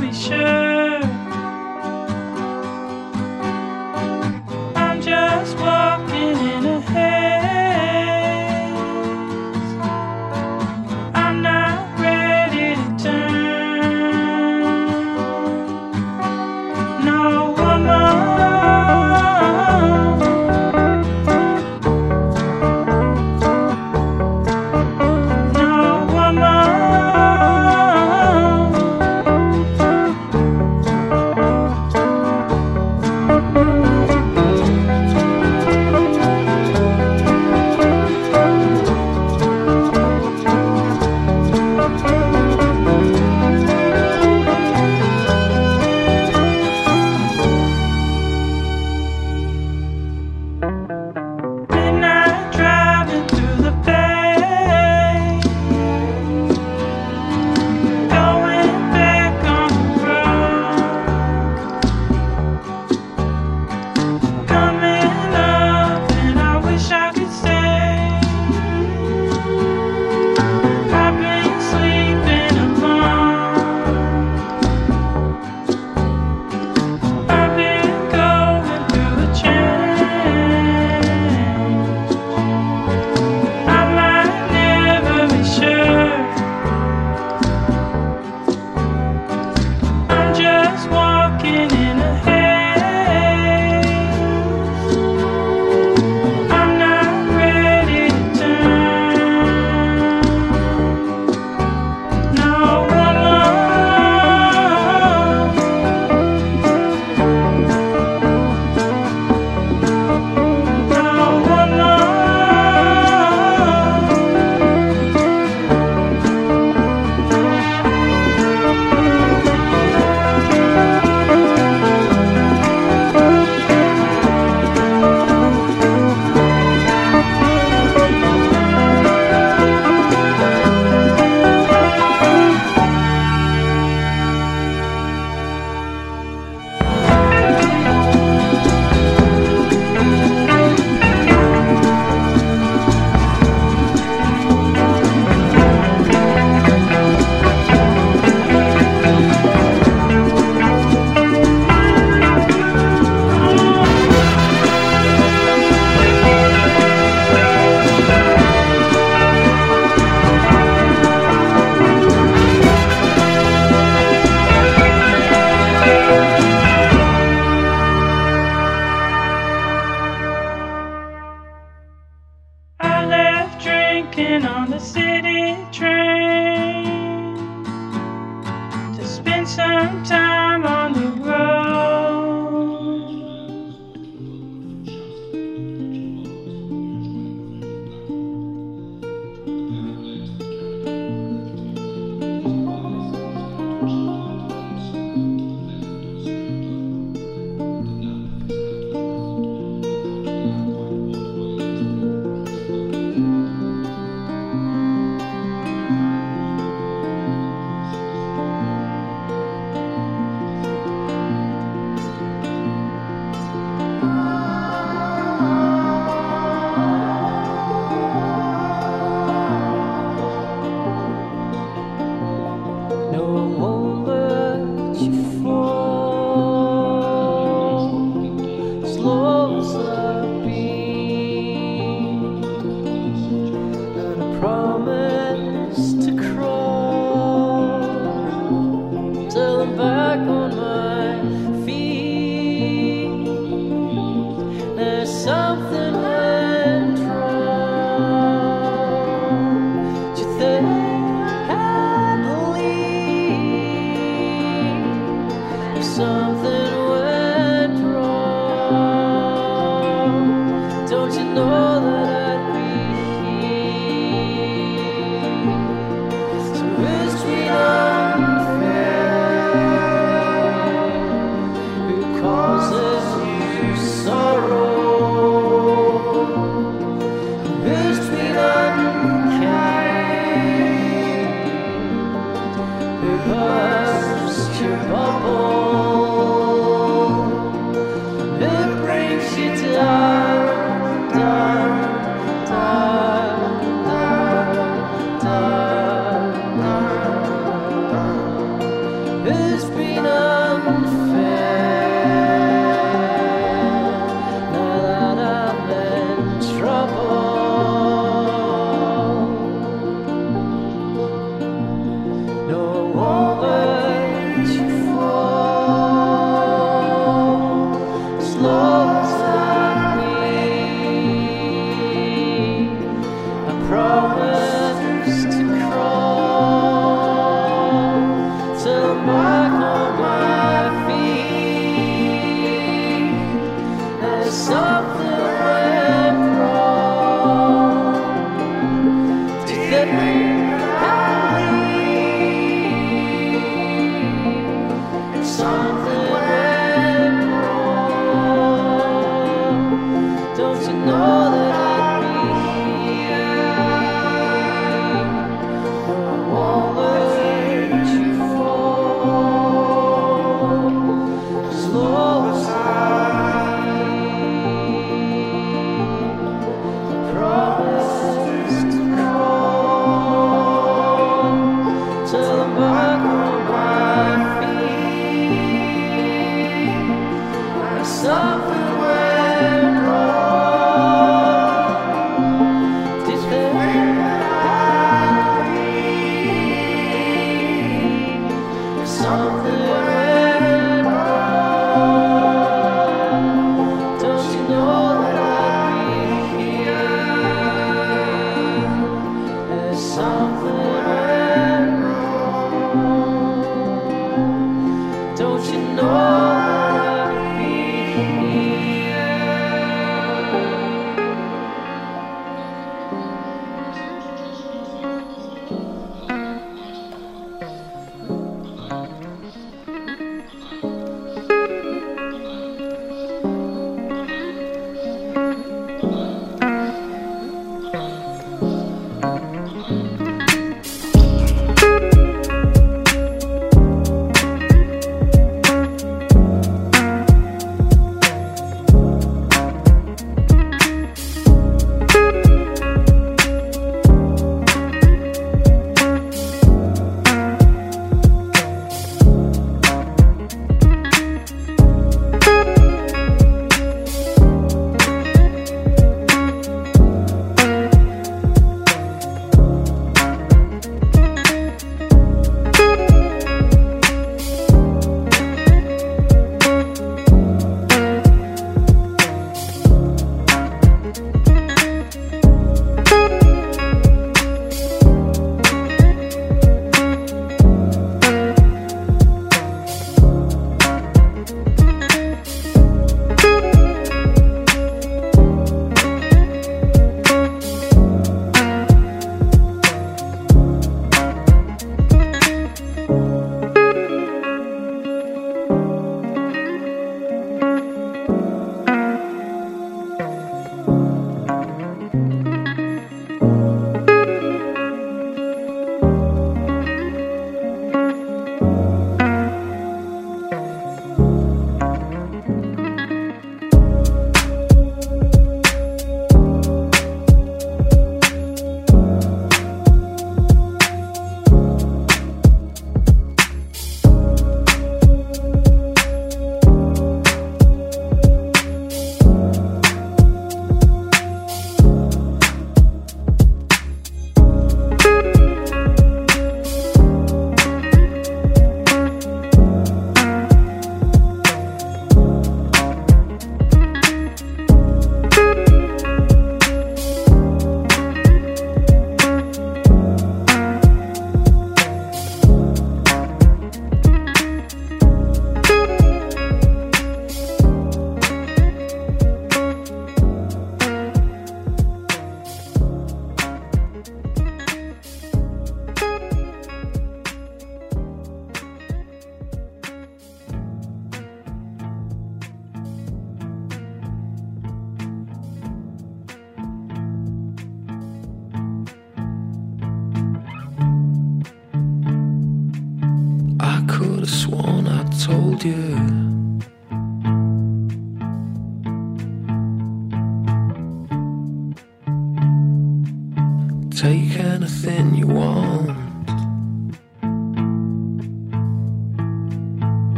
be sure.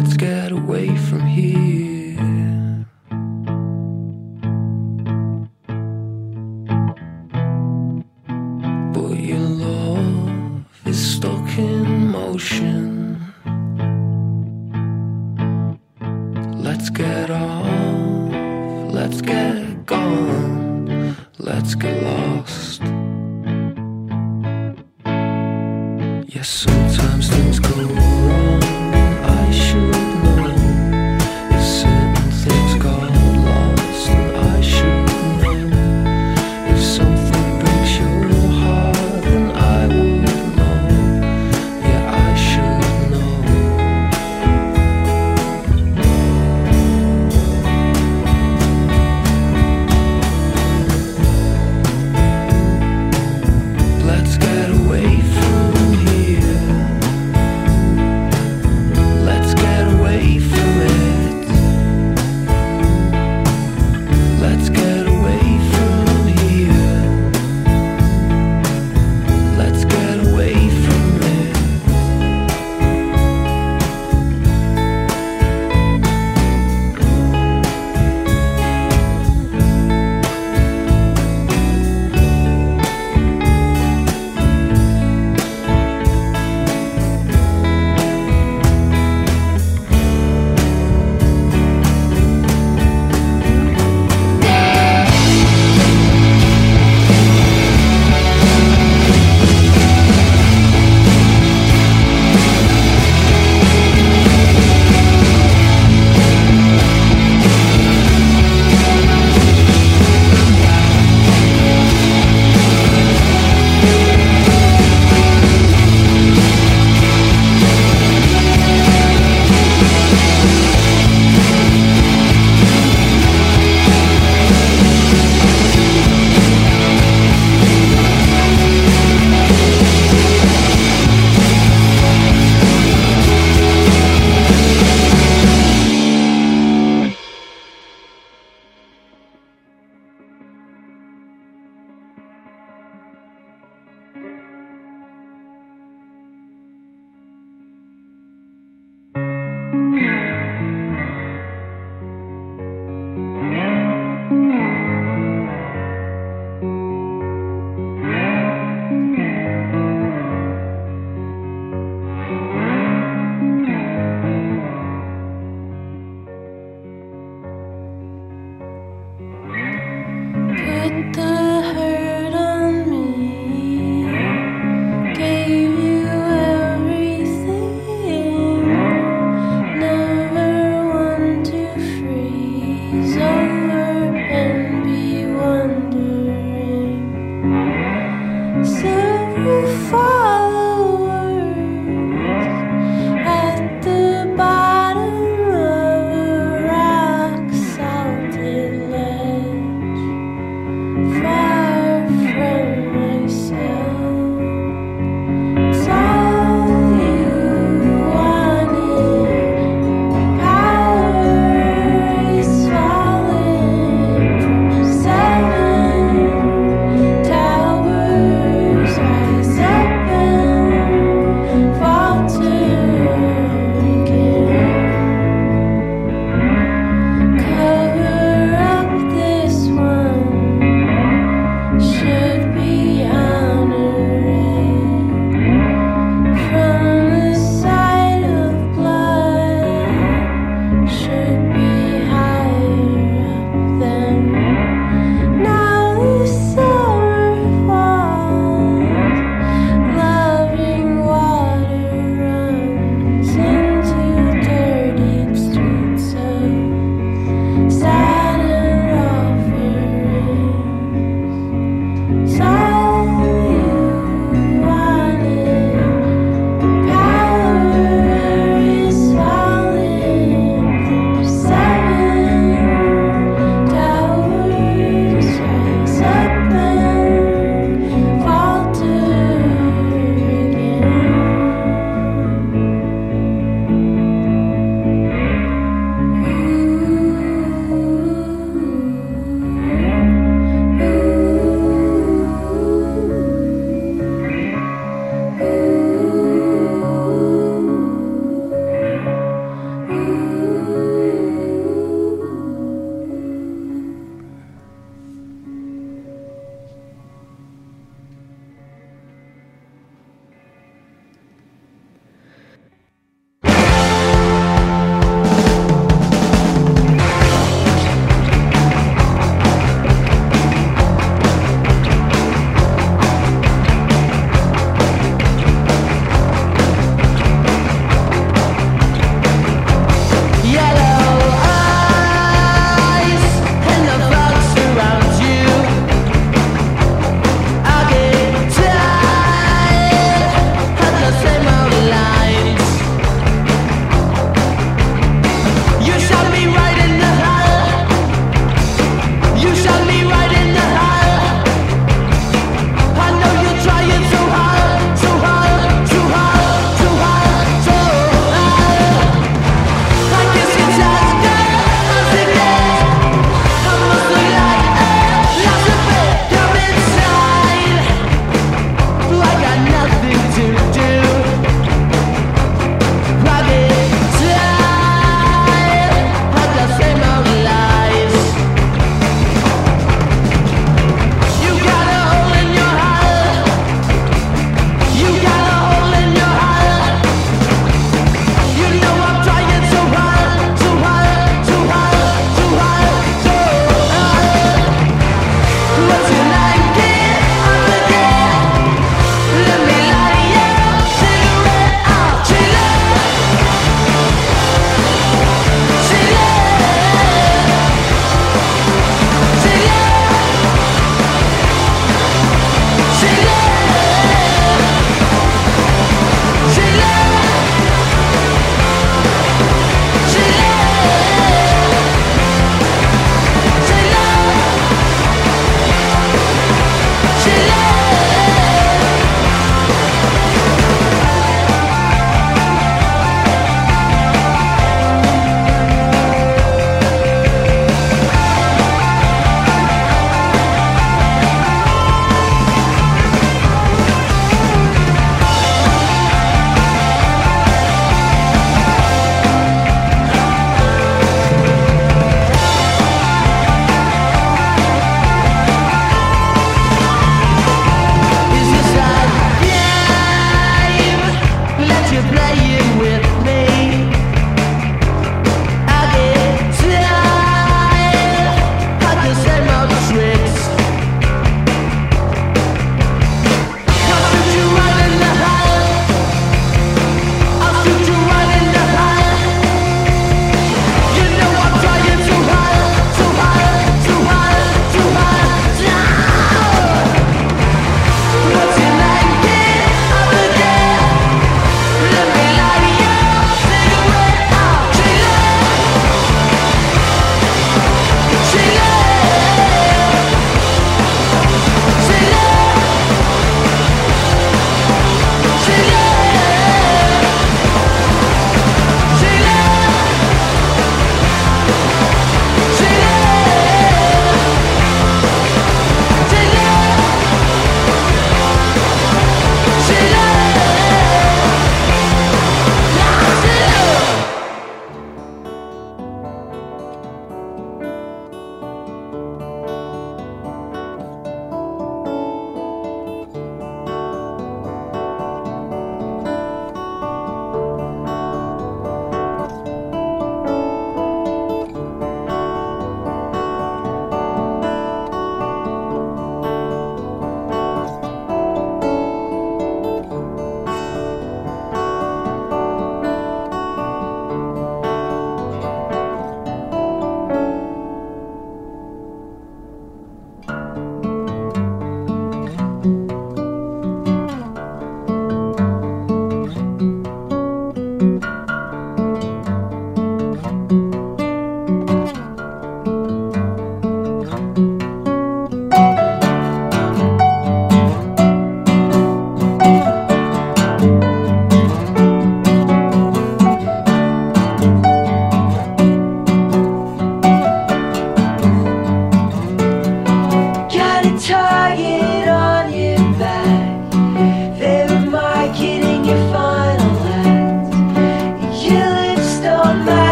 Let's get away from here.